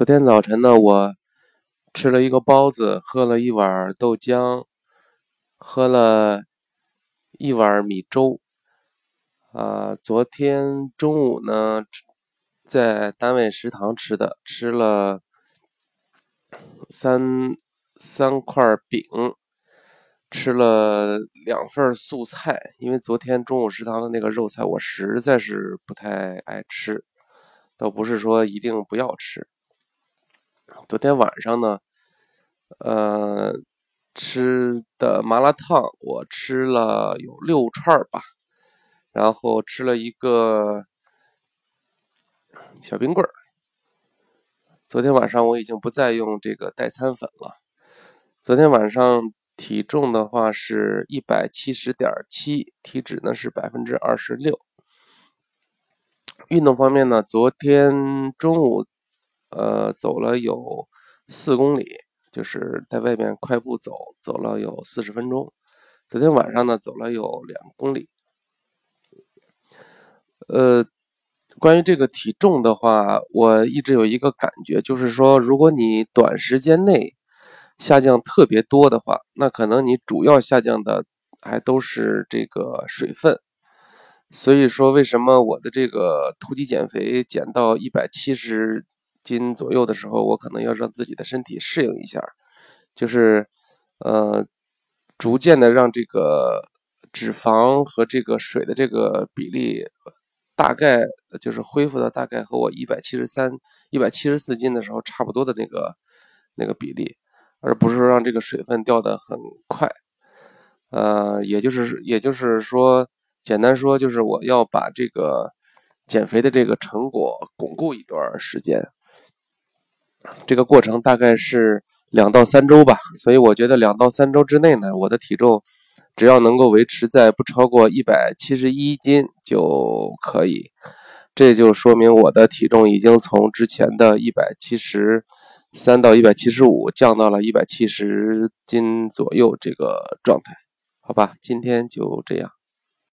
昨天早晨呢，我吃了一个包子，喝了一碗豆浆，喝了一碗米粥。啊，昨天中午呢，在单位食堂吃的，吃了三三块饼，吃了两份素菜。因为昨天中午食堂的那个肉菜，我实在是不太爱吃，倒不是说一定不要吃。昨天晚上呢，呃，吃的麻辣烫，我吃了有六串吧，然后吃了一个小冰棍儿。昨天晚上我已经不再用这个代餐粉了。昨天晚上体重的话是一百七十点七，体脂呢是百分之二十六。运动方面呢，昨天中午。呃，走了有四公里，就是在外面快步走，走了有四十分钟。昨天晚上呢，走了有两公里。呃，关于这个体重的话，我一直有一个感觉，就是说，如果你短时间内下降特别多的话，那可能你主要下降的还都是这个水分。所以说，为什么我的这个突击减肥减到一百七十？斤左右的时候，我可能要让自己的身体适应一下，就是，呃，逐渐的让这个脂肪和这个水的这个比例，大概就是恢复到大概和我一百七十三、一百七十四斤的时候差不多的那个那个比例，而不是说让这个水分掉的很快。呃，也就是也就是说，简单说就是我要把这个减肥的这个成果巩固一段时间。这个过程大概是两到三周吧，所以我觉得两到三周之内呢，我的体重只要能够维持在不超过一百七十一斤就可以。这就说明我的体重已经从之前的一百七十三到一百七十五降到了一百七十斤左右这个状态，好吧，今天就这样。